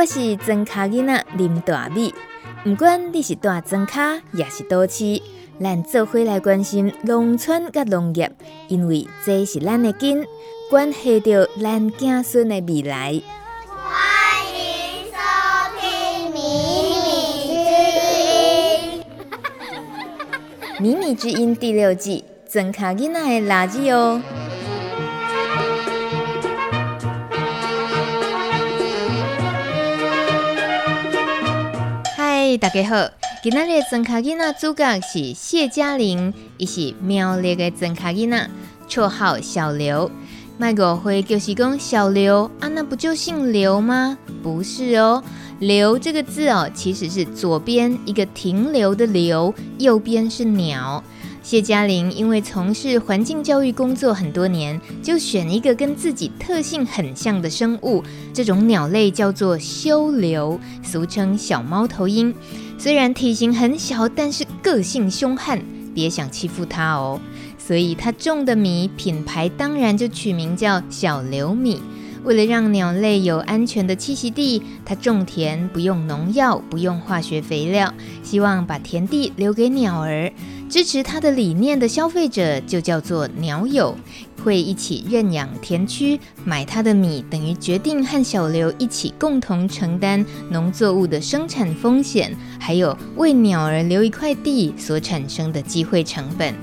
我是庄卡囡仔林大美，不管你是大庄卡也是都市，咱做伙来关心农村甲农业，因为这是咱的根，关系着咱子孙的未来。欢迎收听《米米之音》。《米米之音》第六季，庄卡囡仔的垃圾哦。大家好，今日的真卡囡仔主角是谢嘉玲，伊是苗栗的真卡囡仔，绰号小刘。卖误会就是讲小刘啊，那不就姓刘吗？不是哦，刘这个字哦，其实是左边一个停留的留，右边是鸟。谢嘉玲因为从事环境教育工作很多年，就选一个跟自己特性很像的生物，这种鸟类叫做鵂鶹，俗称小猫头鹰。虽然体型很小，但是个性凶悍，别想欺负它哦。所以它种的米品牌当然就取名叫小刘米。为了让鸟类有安全的栖息地，它种田不用农药，不用化学肥料，希望把田地留给鸟儿。支持他的理念的消费者就叫做鸟友，会一起认养田区，买他的米，等于决定和小刘一起共同承担农作物的生产风险，还有为鸟儿留一块地所产生的机会成本。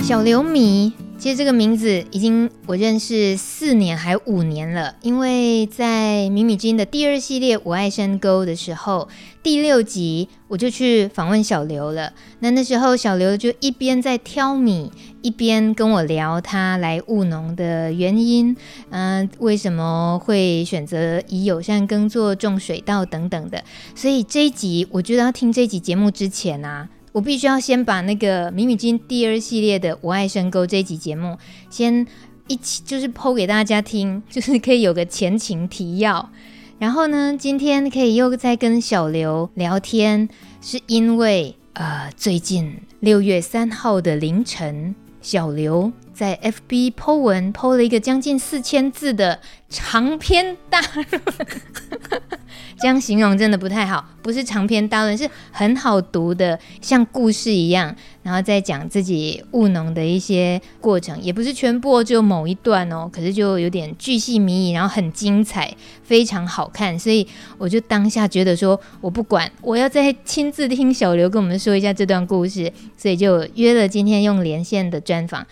小刘米。其实这个名字已经我认识四年还五年了，因为在《米米之音》的第二系列《我爱山沟》的时候，第六集我就去访问小刘了。那那时候小刘就一边在挑米，一边跟我聊他来务农的原因，嗯、为什么会选择以友善耕作、种水稻等等的。所以这一集我觉得要听这一集节目之前啊。我必须要先把那个《米米金》第二系列的《我爱深沟》这一集节目先一起就是 PO 给大家听，就是可以有个前情提要。然后呢，今天可以又再跟小刘聊天，是因为呃，最近六月三号的凌晨，小刘在 FB PO 文 PO 了一个将近四千字的长篇大论。这样形容真的不太好，不是长篇大论，是很好读的，像故事一样，然后再讲自己务农的一些过程，也不是全部，只有某一段哦，可是就有点巨细靡遗，然后很精彩，非常好看，所以我就当下觉得说，我不管，我要再亲自听小刘跟我们说一下这段故事，所以就约了今天用连线的专访。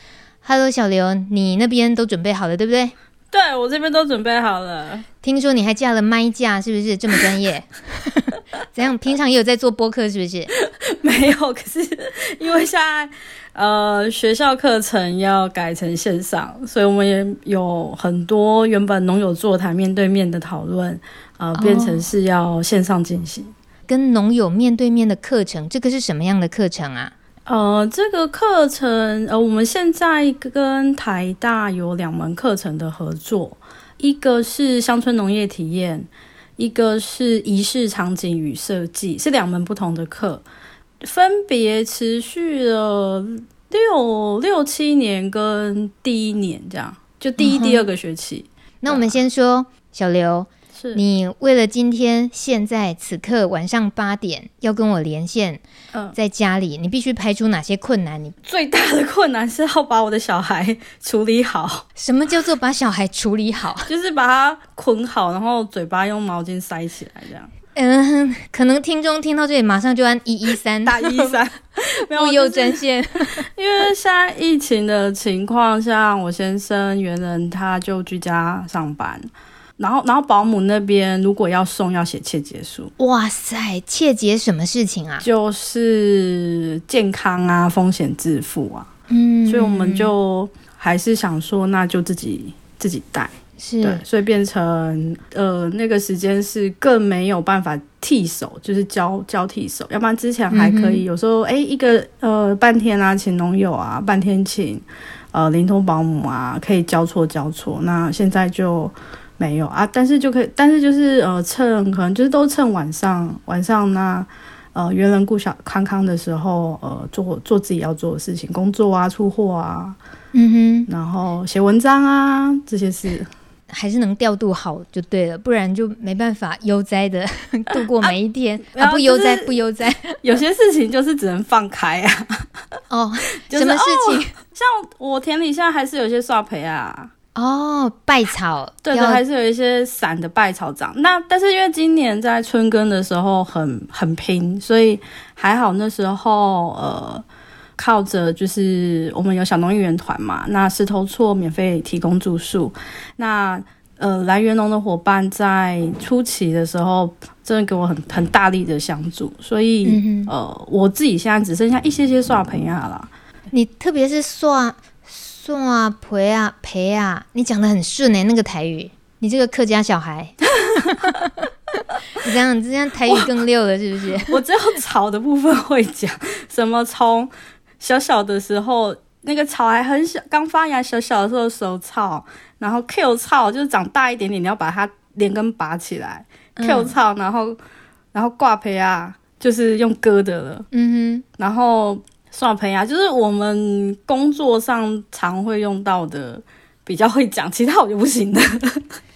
Hello，小刘，你那边都准备好了，对不对？对，我这边都准备好了。听说你还架了麦架，是不是这么专业？怎样？平常也有在做播客，是不是？没有，可是因为现在呃学校课程要改成线上，所以我们也有很多原本农友座谈面对面的讨论，呃，变成是要线上进行。哦，跟农友面对面的课程，这个是什么样的课程啊？呃，这个课程，呃，我们现在跟台大有两门课程的合作，一个是乡村农业体验，一个是仪式场景与设计，是两门不同的课，分别持续了六六七年跟第一年这样，就第一、第二个学期。那我们先说小刘。是你为了今天现在此刻晚上八点要跟我连线，嗯，在家里你必须排除哪些困难？你最大的困难是要把我的小孩处理好。什么叫做把小孩处理好？就是把他捆好，然后嘴巴用毛巾塞起来，这样。嗯，可能听众听到这里马上就按一一三打一一三，没有有专线。因为现在疫情的情况下，我先生原人他就居家上班。然后，然后保姆那边如果要送，要写切结书。哇塞，切结什么事情啊？就是健康啊，风险自负啊。嗯，所以我们就还是想说，那就自己自己带。是，对，所以变成呃，那个时间是更没有办法替手，就是交交替手。要不然之前还可以，有时候哎，一个呃半天啊，请农友啊，半天请呃灵通保姆啊，可以交错交错。那现在就。没有啊，但是就可以，但是就是呃，趁可能就是都趁晚上，晚上那呃，原人顾小康康的时候，呃，做做自己要做的事情，工作啊，出货啊，嗯哼，然后写文章啊这些事。还是能调度好就对了，不然就没办法悠哉的 度过每一天啊，啊！不悠哉，不悠哉。有些事情就是只能放开啊。哦，什么事情？哦、像我田里现在还是有些刷培啊。哦，败草，对的，还是有一些散的败草长。那但是因为今年在春耕的时候很很拼，所以还好那时候呃。靠着就是我们有小农艺园团嘛，那石头厝免费提供住宿，那呃来源农的伙伴在初期的时候真的给我很很大力的相助，所以、嗯、呃我自己现在只剩下一些些刷培啊了。你特别是刷刷培啊培啊，你讲的很顺哎、欸，那个台语，你这个客家小孩，你这样这样台语更溜了是不是？我，我只有草的部分会讲，什么从。小小的时候，那个草还很小，刚发芽，小小的时候手草，然后 Q 草就是长大一点点，你要把它连根拔起来、嗯、，Q 草，然后然后挂培啊，就是用割的了，嗯哼，然后刷培啊，就是我们工作上常会用到的，比较会讲，其他我就不行了。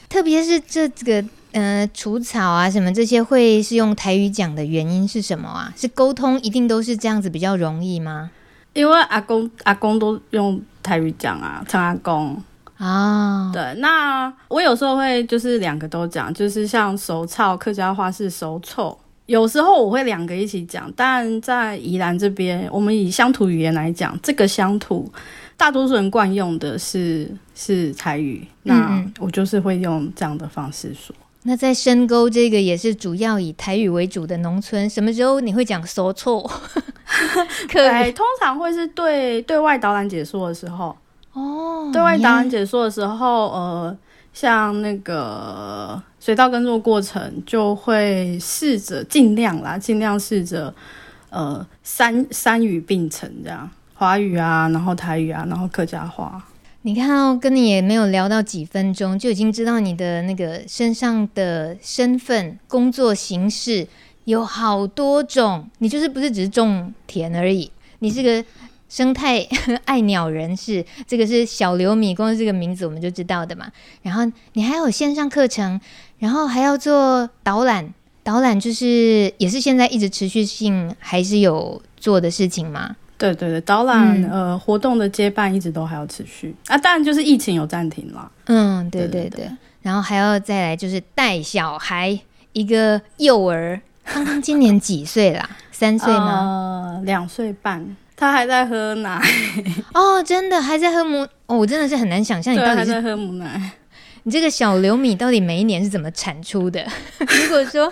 特别是这个呃除草啊什么这些，会是用台语讲的原因是什么啊？是沟通一定都是这样子比较容易吗？因为阿公阿公都用台语讲啊，称阿公啊。对，那我有时候会就是两个都讲，就是像熟草客家话是熟臭，有时候我会两个一起讲。但在宜兰这边，我们以乡土语言来讲，这个乡土大多数人惯用的是是台语，那我就是会用这样的方式说。那在深沟这个也是主要以台语为主的农村，什么时候你会讲说错？可以，通常会是对对外导览解说的时候哦。对外导览解说的时候，呃，像那个水稻耕作过程，就会试着尽量啦，尽量试着呃三三语并成这样，华语啊，然后台语啊，然后客家话。你看哦，跟你也没有聊到几分钟，就已经知道你的那个身上的身份、工作形式有好多种。你就是不是只是种田而已，你是个生态爱鸟人士。这个是小刘米，光这个名字我们就知道的嘛。然后你还有线上课程，然后还要做导览，导览就是也是现在一直持续性还是有做的事情吗？对对对，导览、嗯、呃活动的接办一直都还要持续啊，当然就是疫情有暂停啦。嗯，对对对，对对对，然后还要再来就是带小孩，一个幼儿，刚刚今年几岁啦？三岁吗？呃，两岁半，他还在喝奶。哦，真的还在喝母？哦，我真的是很难想象你到底是还在喝母奶。你这个小刘米到底每一年是怎么产出的？如果说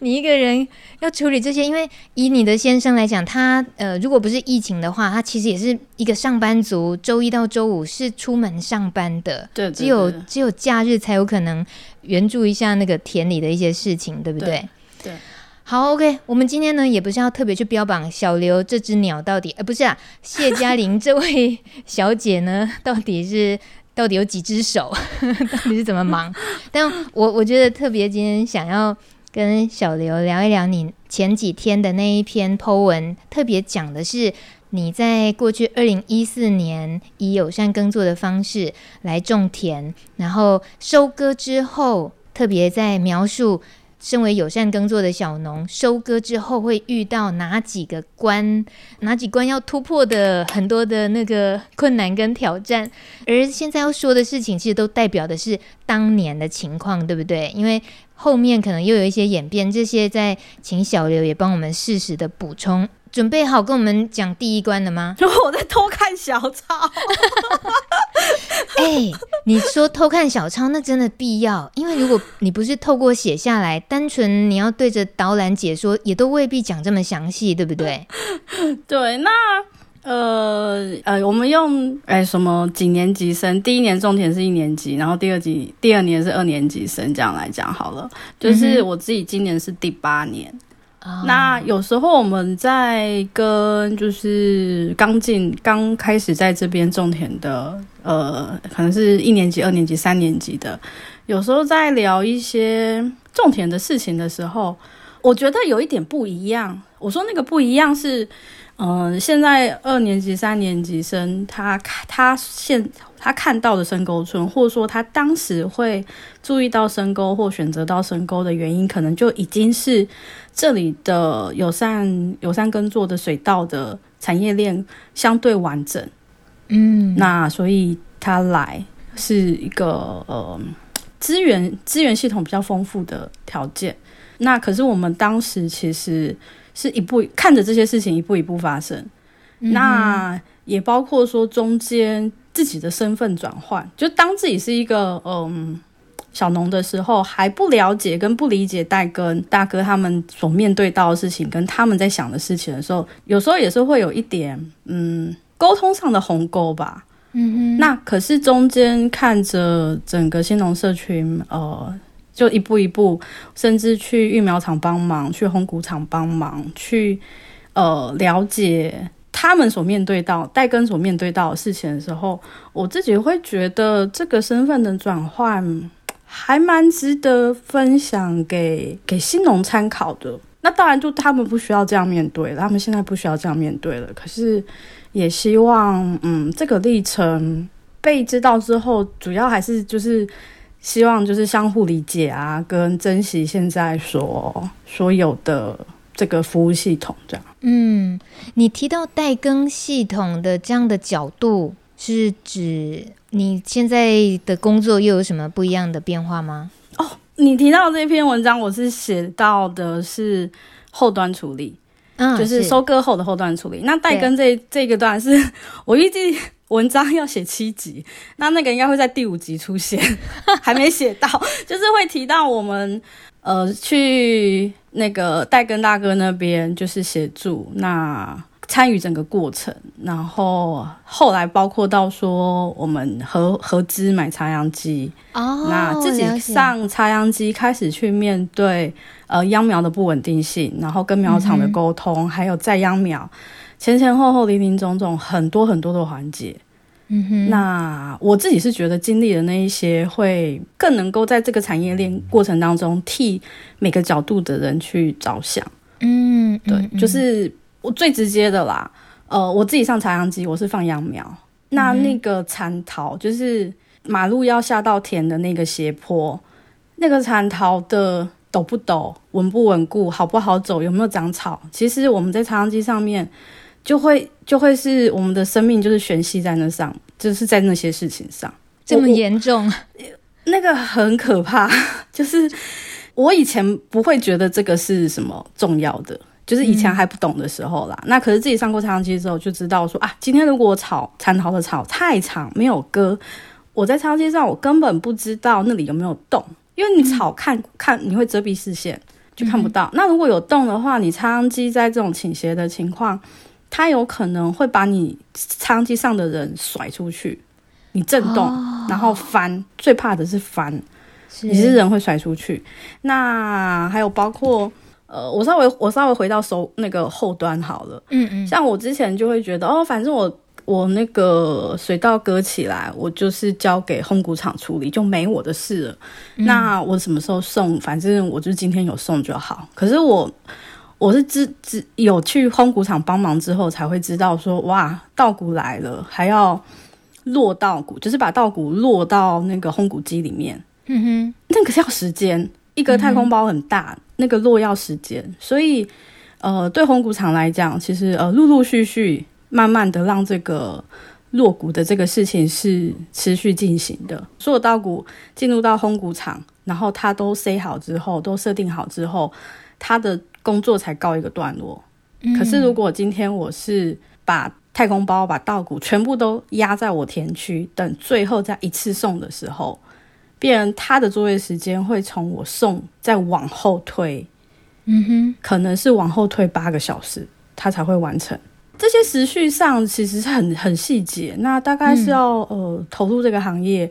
你一个人要处理这些，因为以你的先生来讲，他呃，如果不是疫情的话，他其实也是一个上班族，周一到周五是出门上班的，对，对，对，只有只有假日才有可能援助一下那个田里的一些事情，对不对。好，OK，我们今天呢也不是要特别去标榜小刘这只鸟到底，呃，不是啊，谢嘉玲 这位小姐呢到底是。到底有几只手？到底是怎么忙？但我我觉得特别今天想要跟小刘聊一聊你前几天的那一篇 po 文，特别讲的是你在过去二零一四年以友善耕作的方式来种田，然后收割之后，特别在描述。身为友善耕作的小农，收割之后会遇到哪几个关？哪几关要突破的很多的那个困难跟挑战？而现在要说的事情，其实都代表的是当年的情况，对不对？因为后面可能又有一些演变，这些在请小刘也帮我们适时的补充。准备好跟我们讲第一关了吗？如 果我在偷看小草。哎、欸，你说偷看小抄，那真的必要，因为如果你不是透过写下来，单纯你要对着导览解说，也都未必讲这么详细，对不对？对，那呃呃，我们用哎、欸、什么几年级生？第一年种田是一年级，然后第二级第二年是二年级生，这样来讲好了。就是我自己今年是第八年。嗯那有时候我们在跟就是刚进、刚开始在这边种田的，呃，可能是一年级、二年级、三年级的，有时候在聊一些种田的事情的时候，我觉得有一点不一样。我说那个不一样是，嗯、现在二年级、三年级生他他现他看到的深沟村，或者说他当时会注意到深沟或选择到深沟的原因，可能就已经是这里的友善友善耕作的水稻的产业链相对完整。嗯，那所以他来是一个呃资源资源系统比较丰富的条件。那可是我们当时其实是一步看着这些事情一步一步发生，嗯、那也包括说中间自己的身份转换，就当自己是一个嗯小农的时候，还不了解跟不理解戴跟大哥他们所面对到的事情，跟他们在想的事情的时候，有时候也是会有一点嗯沟通上的鸿沟吧。嗯哼，那可是中间看着整个新农社群呃。就一步一步，甚至去育苗场帮忙，去烘谷场帮忙，去呃了解他们所面对到代耕所面对到的事情的时候，我自己会觉得这个身份的转换还蛮值得分享给给新农参考的。那当然，就他们不需要这样面对，他们现在不需要这样面对了。可是也希望，嗯，这个历程被知道之后，主要还是就是。希望就是相互理解啊，跟珍惜现在所所有的这个服务系统，这样。嗯，你提到代耕系统的这样的角度，是指你现在的工作又有什么不一样的变化吗？哦，你提到这篇文章，我是写到的是后端处理，嗯，就是收割后的后端处理。那代耕这这个段是我预计。文章要写七集，那那个应该会在第五集出现，还没写到，就是会提到我们呃去那个戴根大哥那边，就是协助那参与整个过程，然后后来包括到说我们合合资买插秧机，哦，那自己上插秧机开始去面对呃秧苗的不稳定性，然后跟苗场的沟通，嗯、还有在秧苗。前前后后林林总总很多很多的环节，嗯哼，那我自己是觉得经历的那一些会更能够在这个产业链过程当中替每个角度的人去着想，嗯，对，就是我最直接的啦，呃，我自己上插秧机，我是放秧苗，那那个蚕桃就是马路要下到田的那个斜坡，那个蚕桃的。陡不陡，稳不稳固，好不好走，有没有长草？其实我们在插秧机上面，就会就会是我们的生命就是悬系在那上，就是在那些事情上，这么严重，那个很可怕。就是我以前不会觉得这个是什么重要的，就是以前还不懂的时候啦。嗯、那可是自己上过插秧机之后，就知道说啊，今天如果我草蚕桃的草太长没有割，我在插秧机上我根本不知道那里有没有洞。因为你草看、嗯、看你会遮蔽视线，就看不到。嗯、那如果有洞的话，你插秧机在这种倾斜的情况，它有可能会把你插秧机上的人甩出去，你震动、哦、然后翻，最怕的是翻，是你是人会甩出去。那还有包括呃，我稍微我稍微回到收那个后端好了，嗯嗯，像我之前就会觉得哦，反正我。我那个水稻割起来，我就是交给烘谷厂处理，就没我的事了。嗯、那我什么时候送，反正我就今天有送就好。可是我我是知知有去烘谷场帮忙之后，才会知道说，哇，稻谷来了，还要落稻谷，就是把稻谷落到那个烘谷机里面。嗯哼，那个要时间，一个太空包很大，嗯、那个落要时间，所以呃，对烘谷场来讲，其实呃，陆陆续续。慢慢的让这个落谷的这个事情是持续进行的，所有稻谷进入到烘谷场，然后它都塞好之后，都设定好之后，它的工作才告一个段落。嗯、可是如果今天我是把太空包把稻谷全部都压在我田区，等最后再一次送的时候，别人他的作业时间会从我送再往后推，嗯哼，可能是往后推八个小时，他才会完成。这些时序上其实是很很细节，那大概是要、嗯、呃投入这个行业，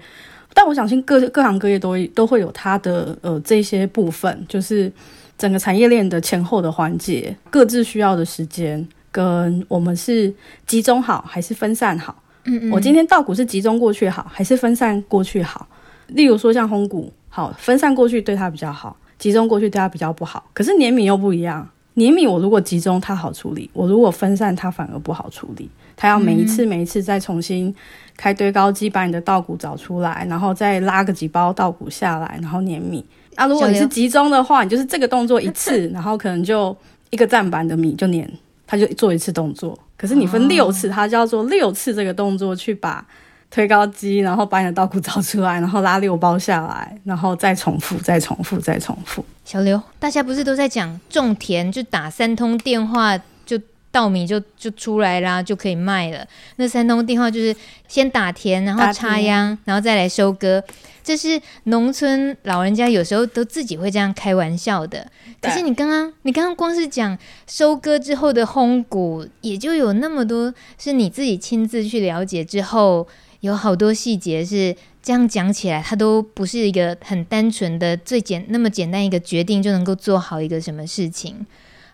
但我相信各各行各业都都会有它的呃这些部分，就是整个产业链的前后的环节，各自需要的时间，跟我们是集中好还是分散好？嗯嗯，我今天稻谷是集中过去好还是分散过去好？例如说像烘谷，好分散过去对它比较好，集中过去对它比较不好。可是碾米又不一样。碾米我如果集中它好处理，我如果分散它反而不好处理。它要每一次每一次再重新开堆高机，把你的稻谷找出来，然后再拉个几包稻谷下来，然后碾米。啊，如果你是集中的话，你就是这个动作一次，然后可能就一个站板的米就碾，它就做一次动作。可是你分六次，它就要做六次这个动作去把。推高机，然后把你的稻谷找出来，然后拉六包下来，然后再重复，再重复，再重复。小刘，大家不是都在讲种田就打三通电话，就稻米就就出来啦，就可以卖了。那三通电话就是先打田，然后插秧，然后再来收割。这是农村老人家有时候都自己会这样开玩笑的。可是你刚刚，你刚刚光是讲收割之后的烘谷，也就有那么多是你自己亲自去了解之后。有好多细节是这样讲起来，它都不是一个很单纯的最简那么简单一个决定就能够做好一个什么事情，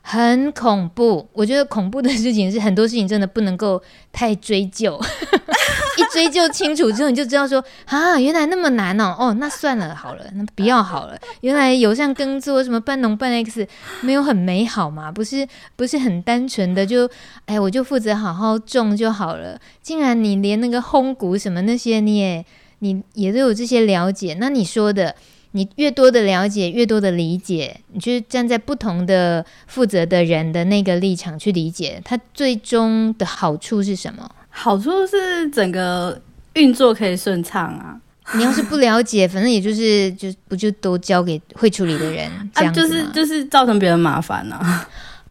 很恐怖。我觉得恐怖的事情是很多事情真的不能够太追究。一追究清楚之后，你就知道说啊，原来那么难哦。哦，那算了，好了，那不要好了。原来有像耕作什么半农半 X，没有很美好嘛？不是，不是很单纯的就，哎，我就负责好好种就好了。竟然你连那个烘谷什么那些，你也你也都有这些了解。那你说的，你越多的了解，越多的理解，你就站在不同的负责的人的那个立场去理解，它最终的好处是什么？好处是整个运作可以顺畅啊！你要是不了解，反正也就是就不就都交给会处理的人，这样就是就是造成别人麻烦呢、啊。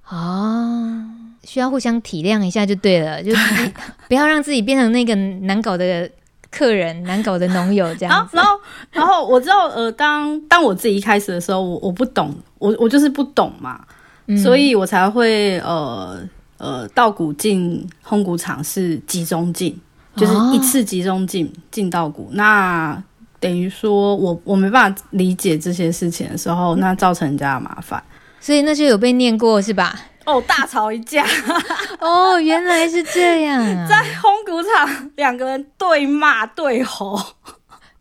哦，需要互相体谅一下就对了，就 不要让自己变成那个难搞的客人、难搞的农友这样子。然后，然后我知道，呃，当当我自己一开始的时候，我我不懂，我我就是不懂嘛，嗯、所以我才会呃。呃，稻谷进烘谷场是集中进，就是一次集中进进稻谷。那等于说我我没办法理解这些事情的时候，那造成人家的麻烦。所以那就有被念过是吧？哦，大吵一架。哦，原来是这样啊，在烘谷场两个人对骂对吼。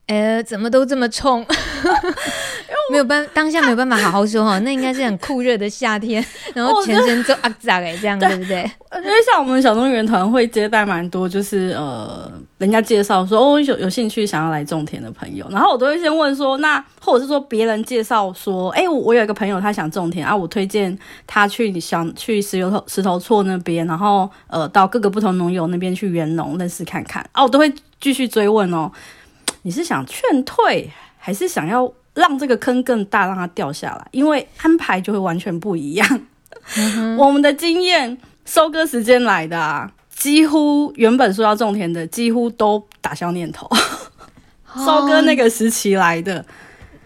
呃，怎么都这么冲？没有办当下没有办法好好说哈，那应该是很酷热的夏天，然后全身都啊扎哎，这样对不对？因为像我们小农园团会接待蛮多，就是呃，人家介绍说哦有有兴趣想要来种田的朋友，然后我都会先问说，那或者是说别人介绍说，哎，我我有一个朋友他想种田啊，我推荐他去你想去石油头石头厝那边，然后呃到各个不同农友那边去园农认识看看啊，我都会继续追问哦。你是想劝退，还是想要让这个坑更大，让它掉下来？因为安排就会完全不一样。嗯、我们的经验，收割时间来的啊，几乎原本说要种田的，几乎都打消念头。哦、收割那个时期来的，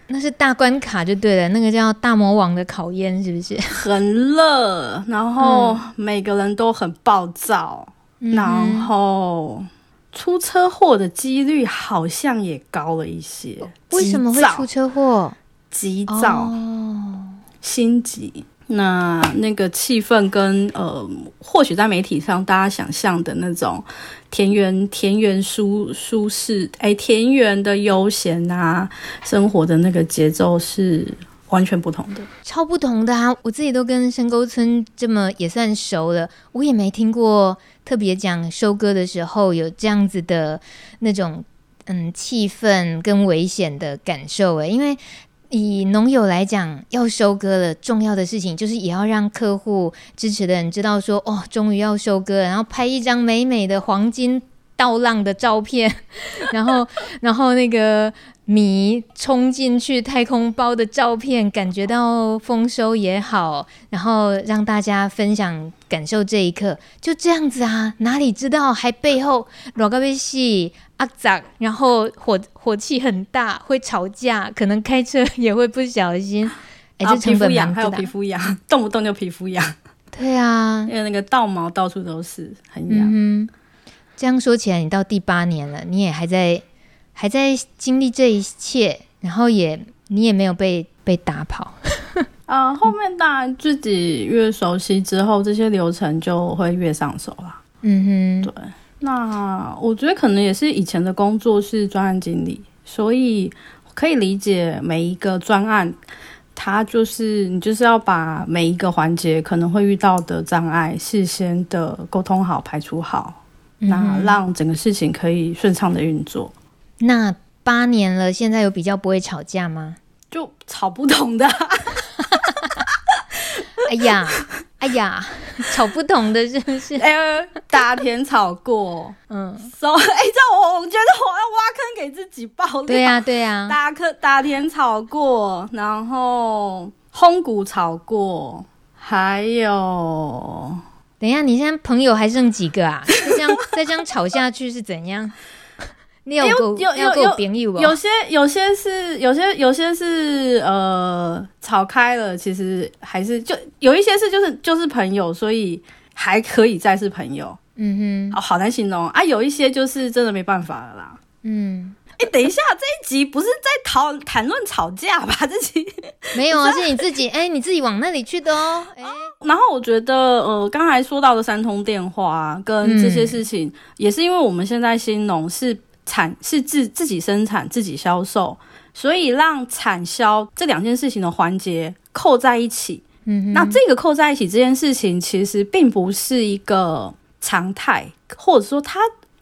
那是大关卡就对了，那个叫大魔王的考验，是不是？很热，然后每个人都很暴躁，嗯、然后。出车祸的几率好像也高了一些。为什么会出车祸？急躁、心急。那那个气氛跟呃，或许在媒体上大家想象的那种田园田园舒舒适，哎，田园的悠闲啊，生活的那个节奏是完全不同的，超不同的啊！我自己都跟深沟村这么也算熟了，我也没听过。特别讲收割的时候有这样子的那种嗯气氛跟危险的感受诶，因为以农友来讲，要收割了，重要的事情就是也要让客户支持的人知道说哦，终于要收割，然后拍一张美美的黄金稻浪的照片，然后然后那个。米冲进去太空包的照片，感觉到丰收也好，然后让大家分享感受这一刻，就这样子啊，哪里知道还背后罗格贝西阿杂，然后火火气很大，会吵架，可能开车也会不小心，哎，这成本痒，还有皮肤痒，动不动就皮肤痒。对啊，因为那个倒毛到处都是，很痒。嗯，这样说起来，你到第八年了，你也还在。还在经历这一切，然后也你也没有被被打跑，啊、呃，后面当然自己越熟悉之后，这些流程就会越上手啦。嗯哼，对。那我觉得可能也是以前的工作是专案经理，所以可以理解每一个专案它就是你就是要把每一个环节可能会遇到的障碍事先的沟通好、排除好，嗯、那让整个事情可以顺畅的运作。那八年了，现在有比较不会吵架吗？就吵不懂的。哎呀，哎呀，吵不懂的是不是？哎呀，大田吵过，嗯，所以哎，这我我觉得我要挖坑给自己爆料。对呀、啊，对呀、啊，大坑打田吵过，然后轰谷吵过，还有，等一下，你现在朋友还剩几个啊？再这样再这样吵下去是怎样？你有有有有有些有些是有些有些是呃吵开了，其实还是就有一些是就是就是朋友，所以还可以再是朋友。嗯哼，好好难形容啊。有一些就是真的没办法了啦。嗯，哎、欸，等一下，这一集不是在讨谈论吵架吧？这集没有啊，是你自己哎、欸，你自己往那里去的哦。哎、欸，然后我觉得呃，刚才说到的三通电话跟这些事情，嗯、也是因为我们现在新农是。产是自自己生产自己销售，所以让产销这两件事情的环节扣在一起。嗯，那这个扣在一起这件事情，其实并不是一个常态，或者说它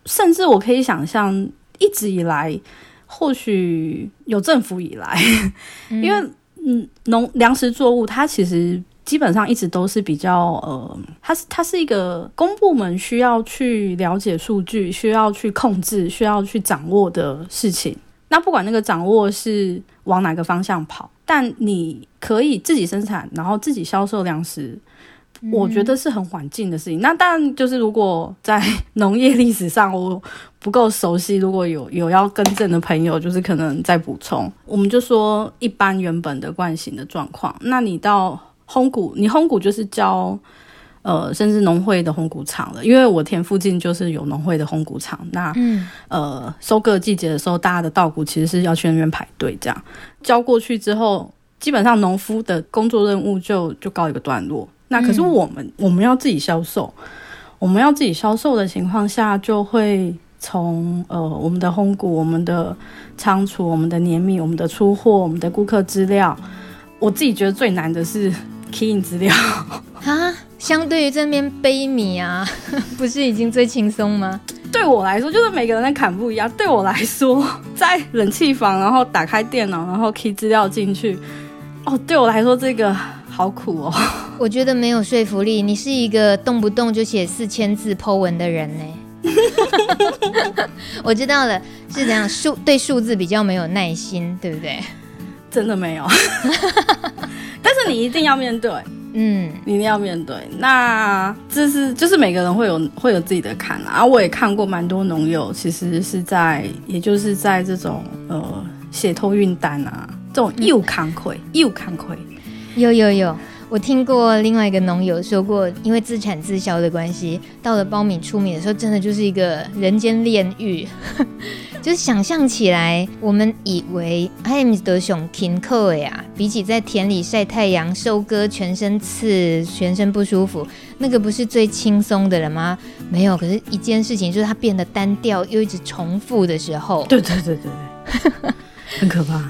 甚至我可以想象，一直以来，或许有政府以来，嗯、因为嗯，农粮食作物它其实。基本上一直都是比较呃，它是它是一个公部门需要去了解数据、需要去控制、需要去掌握的事情。那不管那个掌握是往哪个方向跑，但你可以自己生产，然后自己销售粮食，我觉得是很环境的事情。嗯、那当然就是如果在农业历史上我不够熟悉，如果有有要更正的朋友，就是可能再补充。我们就说一般原本的惯性的状况，那你到。烘谷，你烘谷就是交，呃，甚至农会的烘谷场了。因为我田附近就是有农会的烘谷场。那，嗯、呃，收割季节的时候，大家的稻谷其实是要去那边排队，这样交过去之后，基本上农夫的工作任务就就告一个段落。那可是我们、嗯、我们要自己销售，我们要自己销售的情况下，就会从呃我们的烘谷、我们的仓储、我们的碾米、我们的出货、我们的顾客资料，我自己觉得最难的是。Key in 资料啊，相对于这边悲米啊，不是已经最轻松吗？对我来说，就是每个人的坎不一样。对我来说，在冷气房，然后打开电脑，然后 key 资料进去，哦，对我来说这个好苦哦。我觉得没有说服力。你是一个动不动就写四千字 po 文的人呢。我知道了，是这样，数对数字比较没有耐心，对不对？真的没有。但是你一定要面对，嗯，你一定要面对。那这是就是每个人会有会有自己的坎啊。我也看过蛮多农友，其实是在，也就是在这种呃血透运单啊，这种又扛亏又扛亏。有有有，我听过另外一个农友说过，因为自产自销的关系，到了苞米出米的时候，真的就是一个人间炼狱。就是想象起来，我们以为哎，米德熊挺可呀，比起在田里晒太阳、收割，全身刺、全身不舒服，那个不是最轻松的了吗？没有，可是一件事情就是它变得单调又一直重复的时候，对对对对对，很可怕。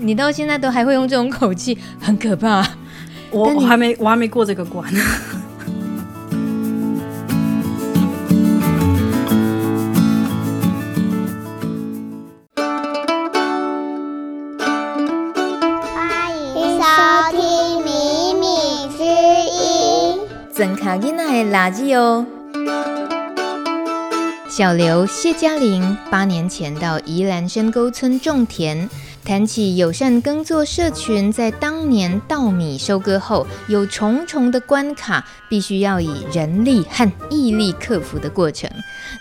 你到现在都还会用这种口气，很可怕。我我还没我还没过这个关。真卡囡仔的垃圾哦。小刘谢嘉玲八年前到宜兰深沟村种田。谈起友善耕作社群，在当年稻米收割后，有重重的关卡，必须要以人力和毅力克服的过程。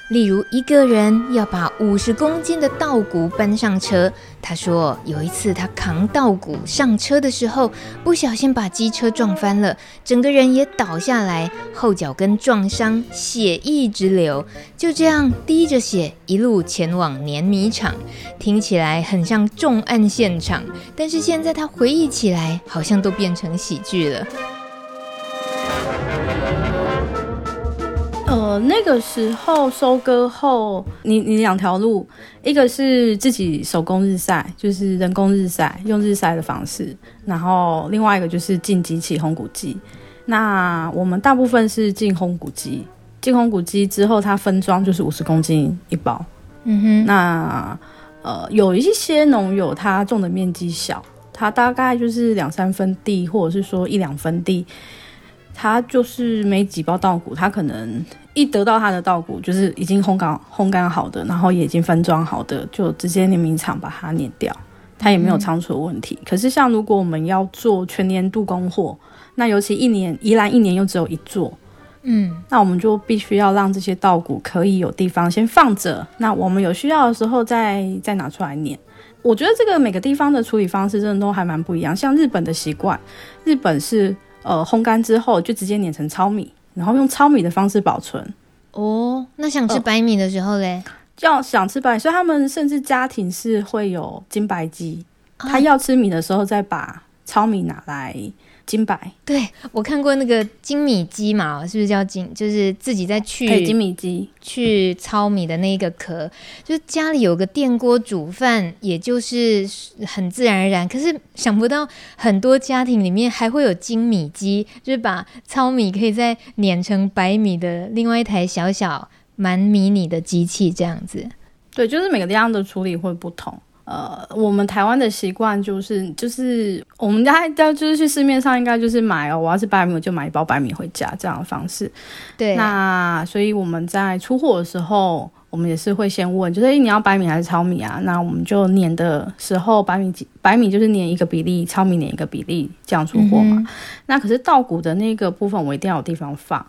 例如，一个人要把五十公斤的稻谷搬上车。他说，有一次他扛稻谷上车的时候，不小心把机车撞翻了，整个人也倒下来，后脚跟撞伤，血一直流，就这样滴着血一路前往碾米厂。听起来很像重案。现场，但是现在他回忆起来，好像都变成喜剧了。呃，那个时候收割后，你你两条路，一个是自己手工日晒，就是人工日晒，用日晒的方式，然后另外一个就是进机器烘谷机。那我们大部分是进烘谷机，进烘谷机之后，它分装就是五十公斤一包。嗯哼，那呃有一些农友他种的面积小，他大概就是两三分地，或者是说一两分地。他就是没几包稻谷，他可能一得到他的稻谷，就是已经烘干烘干好的，然后也已经分装好的，就直接碾米厂把它碾掉，他也没有仓储的问题。嗯、可是像如果我们要做全年度供货，那尤其一年宜兰一年又只有一座，嗯，那我们就必须要让这些稻谷可以有地方先放着，那我们有需要的时候再再拿出来碾。我觉得这个每个地方的处理方式真的都还蛮不一样，像日本的习惯，日本是。呃，烘干之后就直接碾成糙米，然后用糙米的方式保存。哦，那想吃白米的时候嘞？要、呃、想吃白，所以他们甚至家庭是会有金白机，哦、他要吃米的时候再把糙米拿来。精白，对，我看过那个金米机嘛，是不是叫金？就是自己在去精米机去糙米的那一个壳，就是家里有个电锅煮饭，也就是很自然而然。可是想不到很多家庭里面还会有金米机，就是把糙米可以再碾成白米的另外一台小小蛮迷你的机器，这样子。对，就是每个地方的处理会不同。呃，我们台湾的习惯就是，就是我们家要就是去市面上应该就是买哦，我要是白米我就买一包白米回家这样的方式。对，那所以我们在出货的时候，我们也是会先问，就是诶，你要白米还是糙米啊？那我们就碾的时候，白米白米就是碾一个比例，糙米碾一个比例这样出货嘛。嗯、那可是稻谷的那个部分，我一定要有地方放。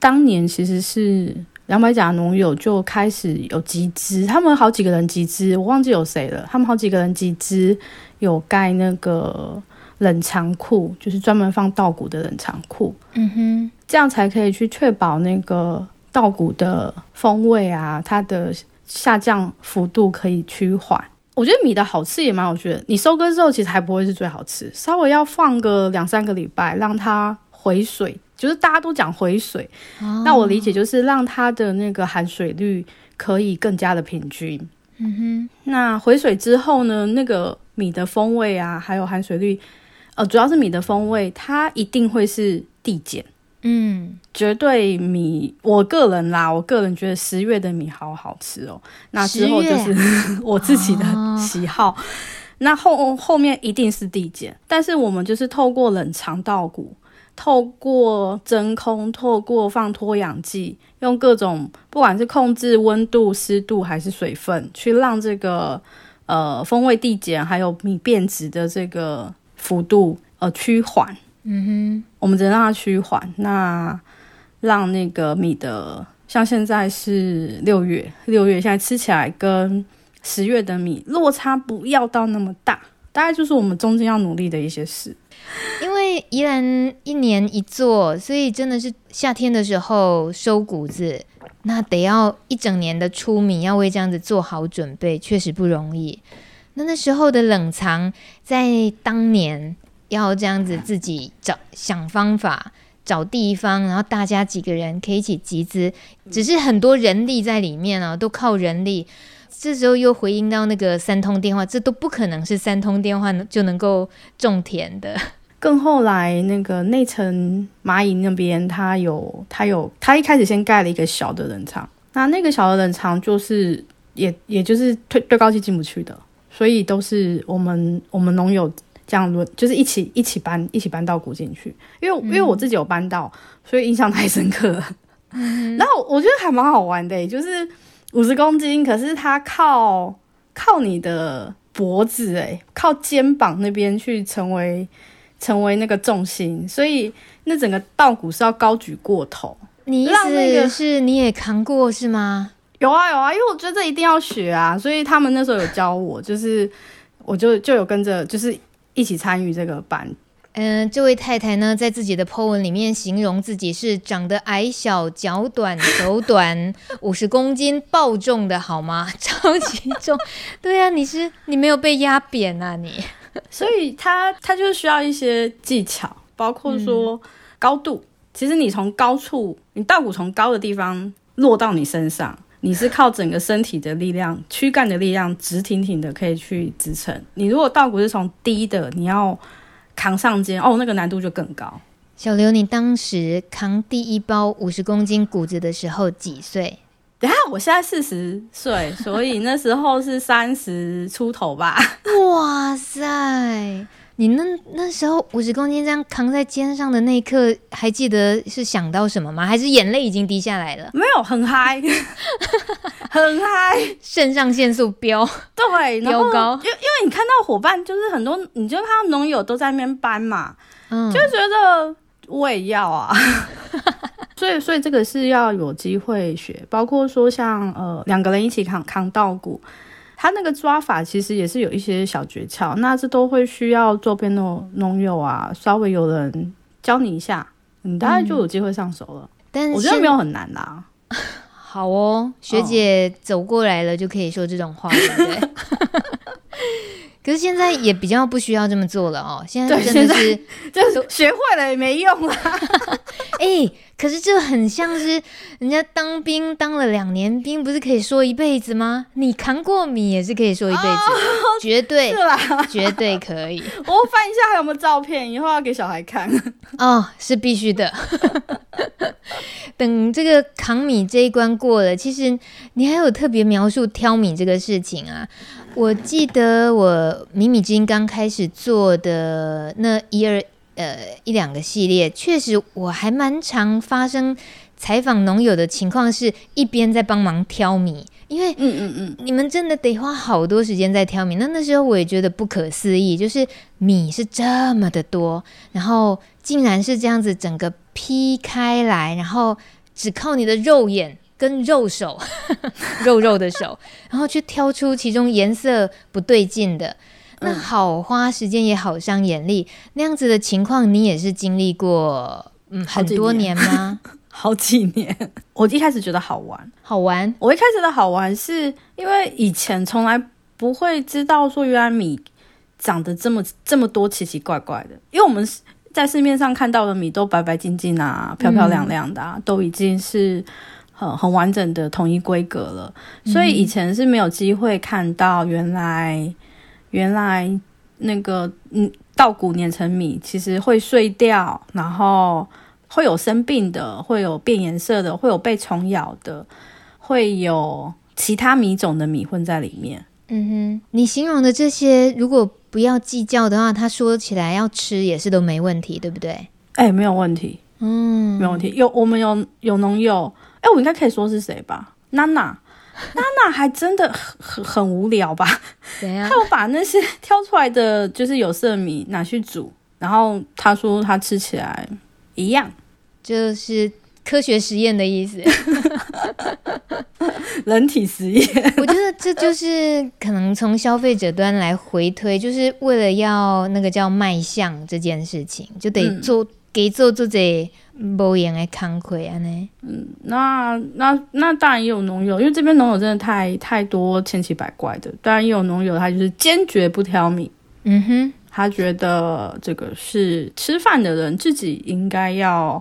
当年其实是。两百甲农友就开始有集资，他们好几个人集资，我忘记有谁了。他们好几个人集资，有盖那个冷藏库，就是专门放稻谷的冷藏库。嗯哼，这样才可以去确保那个稻谷的风味啊，它的下降幅度可以趋缓。我觉得米的好吃也蛮有趣的，你收割之后其实还不会是最好吃，稍微要放个两三个礼拜，让它回水。就是大家都讲回水，哦、那我理解就是让它的那个含水率可以更加的平均。嗯哼，那回水之后呢，那个米的风味啊，还有含水率，呃，主要是米的风味，它一定会是递减。嗯，绝对米，我个人啦，我个人觉得十月的米好好吃哦。那之后就是 我自己的喜好。哦、那后后面一定是递减，但是我们就是透过冷藏稻谷。透过真空，透过放脱氧剂，用各种不管是控制温度、湿度还是水分，去让这个呃风味递减，还有米变质的这个幅度呃趋缓。嗯哼，我们只能让它趋缓，那让那个米的像现在是六月，六月现在吃起来跟十月的米落差不要到那么大，大概就是我们中间要努力的一些事。因为宜兰一年一作，所以真的是夏天的时候收谷子，那得要一整年的出米，要为这样子做好准备，确实不容易。那那时候的冷藏，在当年要这样子自己找想方法，找地方，然后大家几个人可以一起集资，只是很多人力在里面啊，都靠人力。这时候又回应到那个三通电话，这都不可能是三通电话就能够种田的。更后来，那个内层蚂蚁那边，他有他有他一开始先盖了一个小的冷藏，那那个小的冷藏就是也也就是推堆高机进不去的，所以都是我们我们农友这样轮，就是一起一起搬一起搬稻谷进去，因为、嗯、因为我自己有搬到，所以印象太深刻了。嗯、然后我觉得还蛮好玩的、欸，就是五十公斤，可是它靠靠你的脖子、欸，哎，靠肩膀那边去成为。成为那个重心，所以那整个稻谷是要高举过头。你意思是你也扛过是吗？有啊有啊，因为我觉得这一定要学啊，所以他们那时候有教我，就是我就就有跟着，就是一起参与这个班。嗯、呃，这位太太呢，在自己的 po 文里面形容自己是长得矮小、脚短、手短、五十公斤、暴重的好吗？超级重。对啊，你是你没有被压扁啊你？所以他他就是需要一些技巧，包括说高度，其实你从高处，你稻谷从高的地方落到你身上，你是靠整个身体的力量、躯干的力量，直挺挺的可以去支撑。你如果稻谷是从低的，你要扛上肩，哦，那个难度就更高。小刘，你当时扛第一包五十公斤谷子的时候几岁？等下，我现在四十岁，所以那时候是三十出头吧。哇塞！你那那时候五十公斤这样扛在肩上的那一刻，还记得是想到什么吗？还是眼泪已经滴下来了？没有，很嗨，很嗨，肾上腺素飙，对，飙高。因为因为你看到伙伴，就是很多，你就看到农友都在那边搬嘛，嗯，就觉得我也要啊。所以，所以这个是要有机会学，包括说像呃两个人一起扛扛稻谷，他那个抓法其实也是有一些小诀窍，那这都会需要周边的农友啊，稍微有人教你一下，你大概就有机会上手了。但是我觉得没有很难啦。好哦，学姐走过来了就可以说这种话，对不对？可是现在也比较不需要这么做了哦。现在真的是，就是学会了也没用啊。哎、欸，可是这很像是人家当兵当了两年兵，不是可以说一辈子吗？你扛过米也是可以说一辈子，哦、绝对是啦，绝对可以。我翻一下还有没有照片，以后要给小孩看。哦，是必须的。等这个扛米这一关过了，其实你还有特别描述挑米这个事情啊。我记得我米米之音刚开始做的那一二呃一两个系列，确实我还蛮常发生采访农友的情况，是一边在帮忙挑米，因为嗯嗯嗯，你们真的得花好多时间在挑米。那那时候我也觉得不可思议，就是米是这么的多，然后竟然是这样子整个劈开来，然后只靠你的肉眼。跟肉手，肉肉的手，然后去挑出其中颜色不对劲的，那好花时间也好伤眼力。那样子的情况，你也是经历过，嗯，很多年吗？好几年。我一开始觉得好玩，好玩。我一开始的好玩是因为以前从来不会知道说原来米长得这么这么多奇奇怪怪的，因为我们在市面上看到的米都白白净净啊，漂漂亮亮的啊，嗯、都已经是。很很完整的统一规格了，所以以前是没有机会看到原来、嗯、原来那个嗯稻谷碾成米其实会碎掉，然后会有生病的，会有变颜色的，会有被虫咬的，会有其他米种的米混在里面。嗯哼，你形容的这些如果不要计较的话，他说起来要吃也是都没问题，对不对？哎、欸，没有问题，嗯，没有问题。有我们有有农友。哎，我应该可以说是谁吧？娜娜，娜娜还真的很很很无聊吧？怎样？他有把那些挑出来的就是有色米拿去煮，然后他说他吃起来一样，就是科学实验的意思，人体实验。我觉得这就是可能从消费者端来回推，就是为了要那个叫卖相这件事情，就得做。嗯给做做这无用的工课啊呢？嗯，那那那当然也有农友，因为这边农友真的太太多千奇百怪的。当然也有农友，他就是坚决不挑米。嗯哼，他觉得这个是吃饭的人自己应该要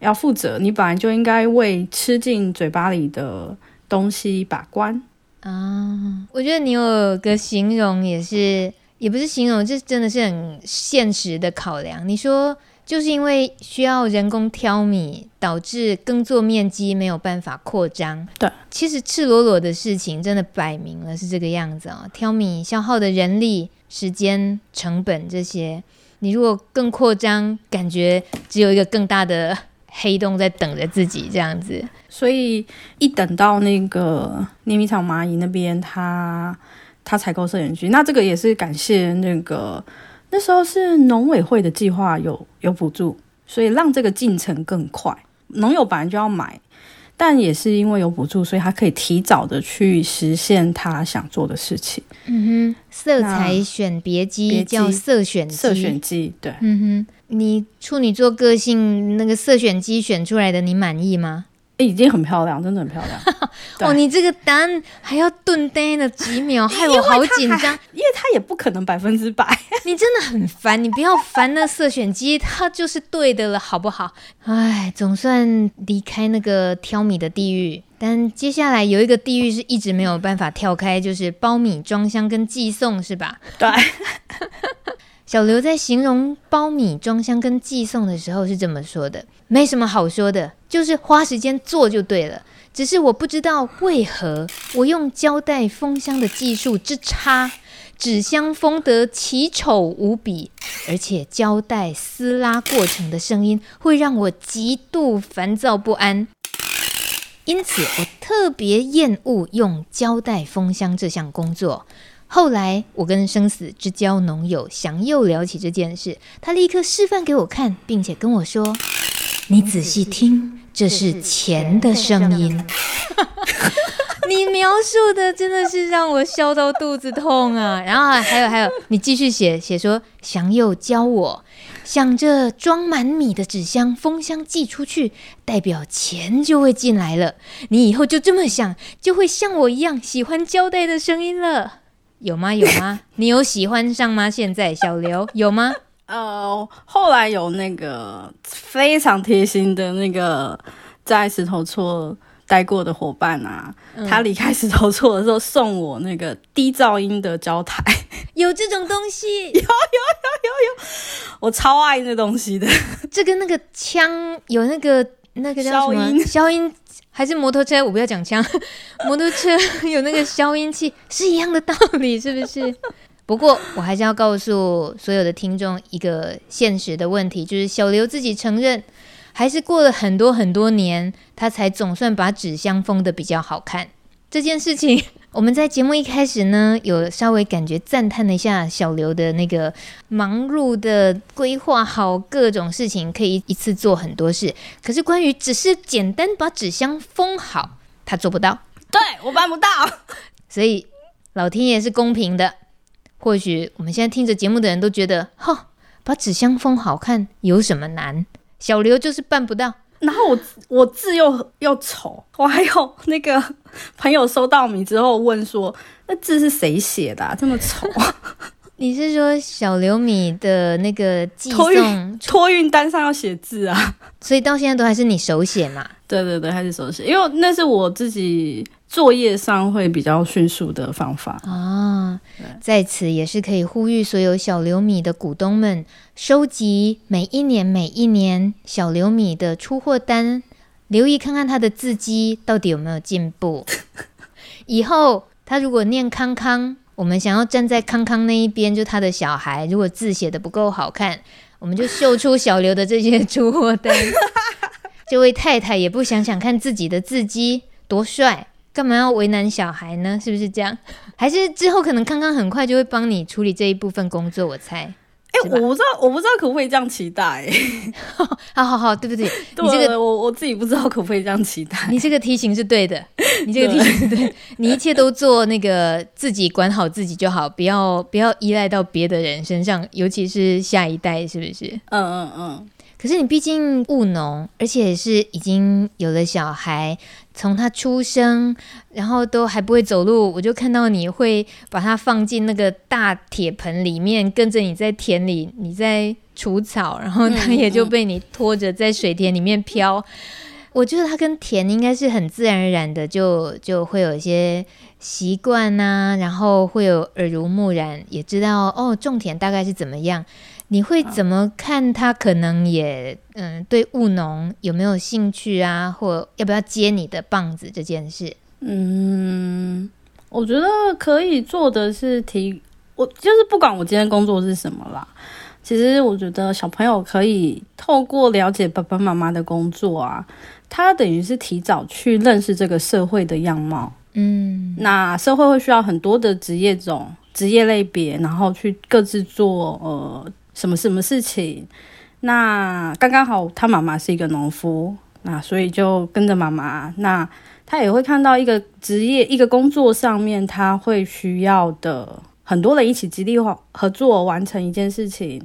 要负责，你本来就应该为吃进嘴巴里的东西把关啊。我觉得你有个形容也是，也不是形容，这真的是很现实的考量。你说。就是因为需要人工挑米，导致耕作面积没有办法扩张。对，其实赤裸裸的事情真的摆明了是这个样子哦。挑米消耗的人力、时间、成本这些，你如果更扩张，感觉只有一个更大的黑洞在等着自己这样子。所以一等到那个碾米厂蚂蚁那边，他他采购摄影机，那这个也是感谢那个。那时候是农委会的计划有有补助，所以让这个进程更快。农友本来就要买，但也是因为有补助，所以他可以提早的去实现他想做的事情。嗯哼，色彩选别机叫色选机，色选机对。嗯哼，你处女座个性那个色选机选出来的，你满意吗？已经很漂亮，真的很漂亮。哦，你这个答案还要顿呆了几秒，害我好紧张。因为他也不可能百分之百。你真的很烦，你不要烦那色选机，它就是对的了，好不好？哎，总算离开那个挑米的地狱。但接下来有一个地狱是一直没有办法跳开，就是包米、装箱跟寄送，是吧？对。小刘在形容包米、装箱跟寄送的时候是这么说的：没什么好说的，就是花时间做就对了。只是我不知道为何我用胶带封箱的技术之差，纸箱封得奇丑无比，而且胶带撕拉过程的声音会让我极度烦躁不安。因此，我特别厌恶用胶带封箱这项工作。后来，我跟生死之交农友祥佑聊起这件事，他立刻示范给我看，并且跟我说：“你仔细听，这是钱的声音。”你描述的真的是让我笑到肚子痛啊！然后还有还有，你继续写写说，祥佑教我想着装满米的纸箱封箱寄出去，代表钱就会进来了。你以后就这么想，就会像我一样喜欢胶带的声音了。有吗？有吗？你有喜欢上吗？现在小刘有吗？呃，后来有那个非常贴心的那个在石头厝待过的伙伴啊，嗯、他离开石头厝的时候送我那个低噪音的胶台，有这种东西？有有有有有，我超爱那东西的。这跟那个枪有那个那个叫什么？消音。还是摩托车，我不要讲枪。摩托车有那个消音器，是一样的道理，是不是？不过我还是要告诉所有的听众一个现实的问题，就是小刘自己承认，还是过了很多很多年，他才总算把纸箱封的比较好看。这件事情。我们在节目一开始呢，有稍微感觉赞叹了一下小刘的那个忙碌的规划好各种事情，可以一次做很多事。可是关于只是简单把纸箱封好，他做不到。对，我办不到。所以老天爷是公平的。或许我们现在听着节目的人都觉得，哈，把纸箱封好看有什么难？小刘就是办不到。然后我我字又又丑，我还有那个朋友收到米之后问说，那字是谁写的啊？这么丑？你是说小刘米的那个寄送托运托运单上要写字啊？所以到现在都还是你手写嘛？对对对，还是手写，因为那是我自己作业上会比较迅速的方法啊。在此也是可以呼吁所有小刘米的股东们，收集每一年每一年小刘米的出货单，留意看看他的字迹到底有没有进步。以后他如果念康康。我们想要站在康康那一边，就他的小孩，如果字写的不够好看，我们就秀出小刘的这些出货单。这位太太也不想想看自己的字迹多帅，干嘛要为难小孩呢？是不是这样？还是之后可能康康很快就会帮你处理这一部分工作？我猜。哎、欸，我不知道，我不知道可不可以这样期待、欸。好好好，对不对？对你这个我我自己不知道可不可以这样期待。你这个提醒是对的，你这个提醒是对，对。你一切都做那个自己管好自己就好，不要不要依赖到别的人身上，尤其是下一代，是不是？嗯嗯嗯。可是你毕竟务农，而且是已经有了小孩，从他出生，然后都还不会走路，我就看到你会把它放进那个大铁盆里面，跟着你在田里，你在除草，然后它也就被你拖着在水田里面飘。嗯嗯。我觉得它跟田应该是很自然而然的，就就会有一些习惯呐，然后会有耳濡目染，也知道哦，种田大概是怎么样。你会怎么看他？可能也嗯，对务农有没有兴趣啊？或要不要接你的棒子这件事？嗯，我觉得可以做的是提，我就是不管我今天工作是什么啦。其实我觉得小朋友可以透过了解爸爸妈妈的工作啊，他等于是提早去认识这个社会的样貌。嗯，那社会会需要很多的职业种、职业类别，然后去各自做呃。什么什么事情？那刚刚好，他妈妈是一个农夫，那所以就跟着妈妈。那他也会看到一个职业、一个工作上面，他会需要的很多人一起极力合作完成一件事情。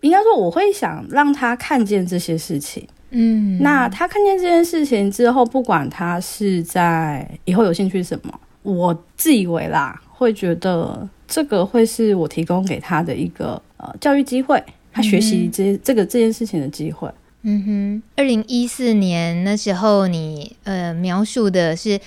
应该说，我会想让他看见这些事情。嗯，那他看见这件事情之后，不管他是在以后有兴趣什么，我自以为啦，会觉得这个会是我提供给他的一个呃教育机会，他学习这、嗯、这个这件事情的机会。嗯哼，二零一四年那时候你呃描述的是。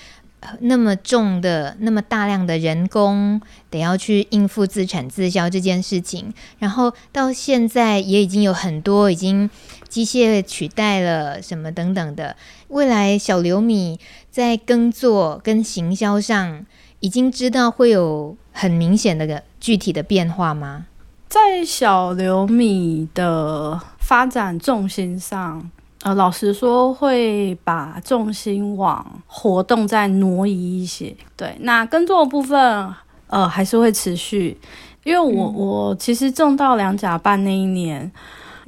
那么重的、那么大量的人工，得要去应付自产自销这件事情，然后到现在也已经有很多已经机械取代了什么等等的。未来小刘米在耕作跟行销上，已经知道会有很明显的个具体的变化吗？在小刘米的发展重心上。呃，老实说，会把重心往活动再挪移一些。对，那耕作的部分，呃，还是会持续。因为我、嗯、我其实种到两甲半那一年，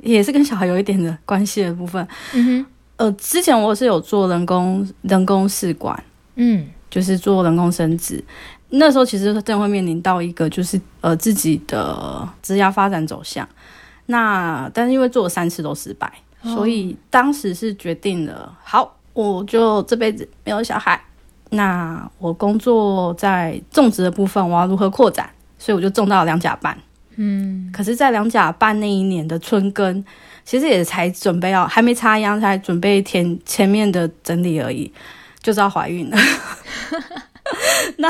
也是跟小孩有一点的关系的部分。嗯哼，呃，之前我是有做人工人工试管，嗯，就是做人工生殖。那时候其实真的会面临到一个，就是呃自己的职业发展走向。那但是因为做了三次都失败。所以当时是决定了，好，我就这辈子没有小孩。那我工作在种植的部分，我要如何扩展？所以我就种到了两甲半。嗯，可是，在两甲半那一年的春耕，其实也才准备要还没插秧，才准备填前面的整理而已，就知道怀孕了。那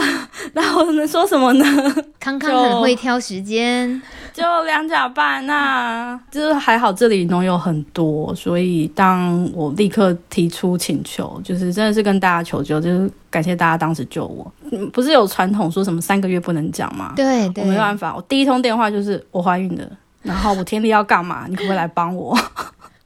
那我能说什么呢？康康很会挑时间。就两甲半，那就是还好，这里农友很多，所以当我立刻提出请求，就是真的是跟大家求救，就是感谢大家当时救我。嗯，不是有传统说什么三个月不能讲吗？对，对，我没办法，我第一通电话就是我怀孕了，然后我天天要干嘛？你可不可以来帮我？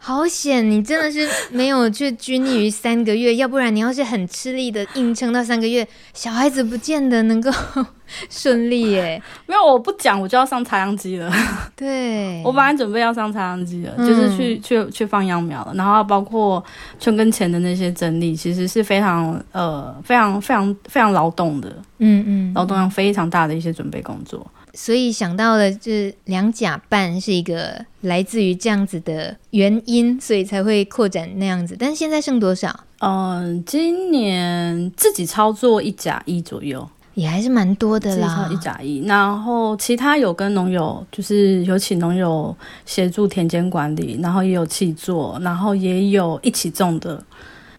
好险，你真的是没有去拘泥于三个月，要不然你要是很吃力的硬撑到三个月，小孩子不见得能够 顺利耶。没有，我不讲，我就要上插秧机了。对，我本来准备要上插秧机了，嗯、就是去去去放秧苗了，然后包括春耕前的那些整理，其实是非常呃非常非常非常劳动的，嗯嗯，劳动量非常大的一些准备工作。所以想到了，就是两甲半是一个来自于这样子的原因，所以才会扩展那样子。但是现在剩多少？嗯，今年自己操作一甲一左右，也还是蛮多的啦。一甲一，然后其他有跟农友，就是有请农友协助田间管理，然后也有气作，然后也有一起种的。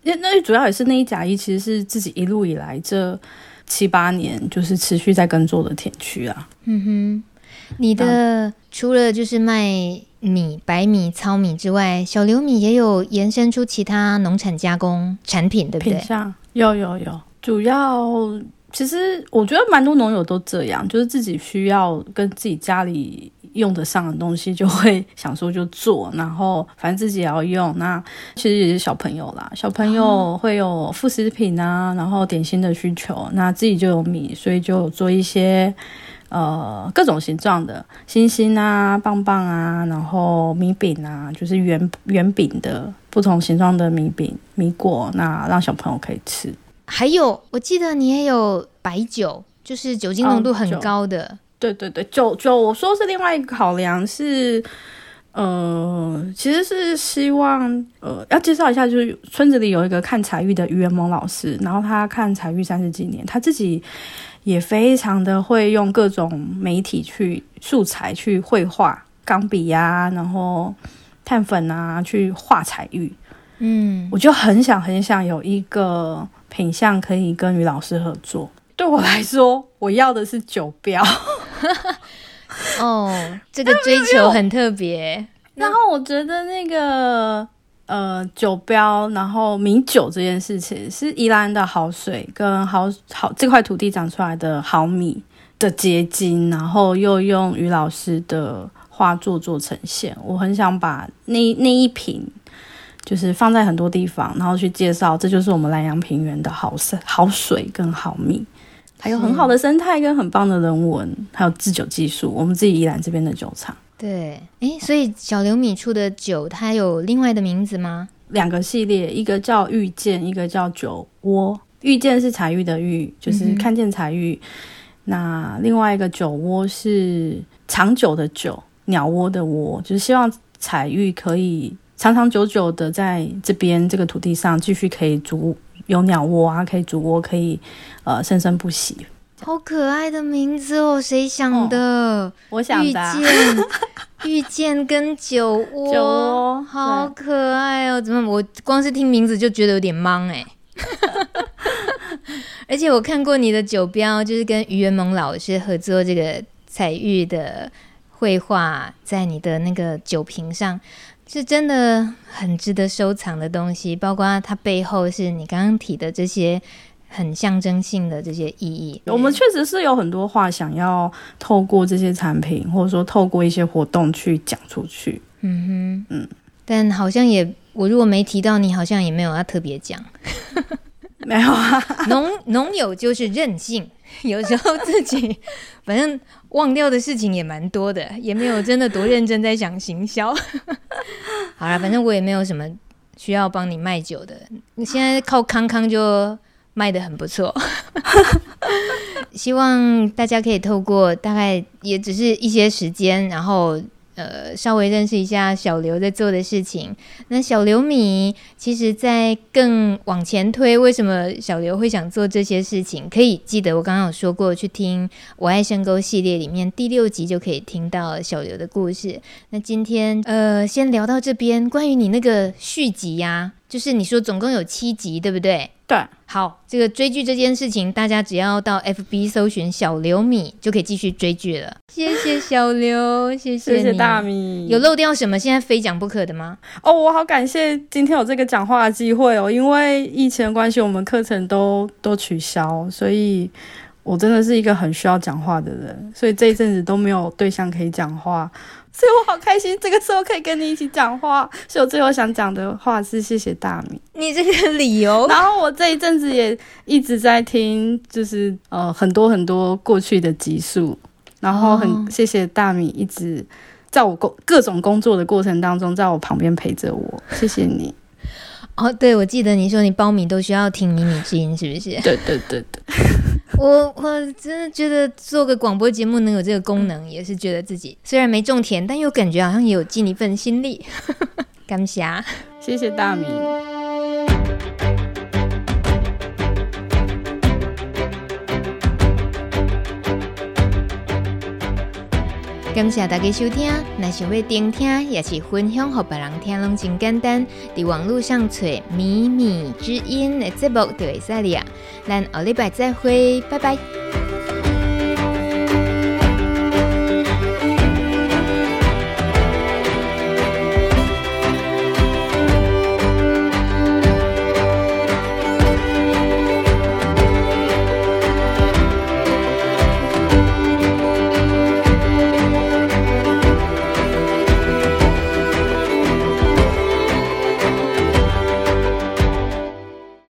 那那主要也是那一甲一，其实是自己一路以来这。七八年就是持续在耕作的田区啊。嗯哼，你的、嗯、除了就是卖米、白米、糙米之外，小刘米也有延伸出其他农产加工产品，对不对？像有有有，主要其实我觉得蛮多农友都这样，就是自己需要跟自己家里。用得上的东西就会想说就做，然后反正自己也要用。那其实也是小朋友啦，小朋友会有副食品啊，然后点心的需求。那自己就有米，所以就做一些呃各种形状的星星啊、棒棒啊，然后米饼啊，就是圆圆饼的不同形状的米饼、米果，那让小朋友可以吃。还有，我记得你也有白酒，就是酒精浓度很高的。对对对，酒酒，我说是另外一个考量是，呃，其实是希望，呃，要介绍一下，就是村子里有一个看彩玉的于元蒙老师，然后他看彩玉三十几年，他自己也非常的会用各种媒体去素材去绘画，钢笔呀，然后碳粉啊，去画彩玉。嗯，我就很想很想有一个品相可以跟于老师合作。对我来说，我要的是酒标。哈 哈哦，这个追求很特别。然后我觉得那个呃酒标，然后米酒这件事情，是宜兰的好水跟好好这块土地长出来的好米的结晶，然后又用于老师的画作做呈现。我很想把那那一瓶，就是放在很多地方，然后去介绍，这就是我们兰阳平原的好水、好水跟好米。还有很好的生态跟很棒的人文，还有制酒技术。我们自己宜兰这边的酒厂，对，诶，所以小刘米出的酒，它有另外的名字吗？两个系列，一个叫遇见，一个叫酒窝。遇见是彩玉的玉，就是看见彩玉。嗯、那另外一个酒窝是长久的久，鸟窝的窝，就是希望彩玉可以长长久久的在这边这个土地上继续可以筑有鸟窝啊，可以筑窝，可以呃生生不息。好可爱的名字哦，谁想的？哦、我想的、啊。遇见，遇见跟酒窝，酒窝好可爱哦！怎么我光是听名字就觉得有点懵哎？而且我看过你的酒标，就是跟于元蒙老师合作这个彩玉的绘画，在你的那个酒瓶上，是真的很值得收藏的东西。包括它背后是你刚刚提的这些。很象征性的这些意义，我们确实是有很多话想要透过这些产品，或者说透过一些活动去讲出去。嗯哼，嗯，但好像也，我如果没提到你，好像也没有要特别讲。没有啊，农农友就是任性，有时候自己 反正忘掉的事情也蛮多的，也没有真的多认真在想行销。好了，反正我也没有什么需要帮你卖酒的，你现在靠康康就。卖的很不错，希望大家可以透过大概也只是一些时间，然后。呃，稍微认识一下小刘在做的事情。那小刘米，其实，在更往前推，为什么小刘会想做这些事情？可以记得我刚刚有说过，去听《我爱深沟》系列里面第六集就可以听到小刘的故事。那今天，呃，先聊到这边。关于你那个续集呀、就是你说总共有七集，对不对？对。好，这个追剧这件事情，大家只要到 FB 搜寻小刘米，就可以继续追剧了。谢谢小刘，谢谢。谢谢大米。有漏掉什么现在非讲不可的吗？哦，我好感谢今天有这个讲话的机会哦，因为疫情的关系，我们课程都都取消，所以我真的是一个很需要讲话的人，所以这一阵子都没有对象可以讲话。所以我好开心，这个时候可以跟你一起讲话。所以我最后想讲的话是谢谢大米，你这个理由。然后我这一阵子也一直在听，就是呃很多很多过去的集数，然后很谢谢大米一直在我工各种工作的过程当中，在我旁边陪着我。谢谢你。哦，对，我记得你说你苞米都需要听迷你之音，是不是？对对对对。我我真的觉得做个广播节目能有这个功能，也是觉得自己虽然没种田，但又感觉好像也有尽一份心力。感谢，谢谢大米。感谢大家收听，若想要听听，也是分享给别人听，拢真简单。在网络上找“米米之音”的节目就会使了。咱下礼拜再会，拜拜。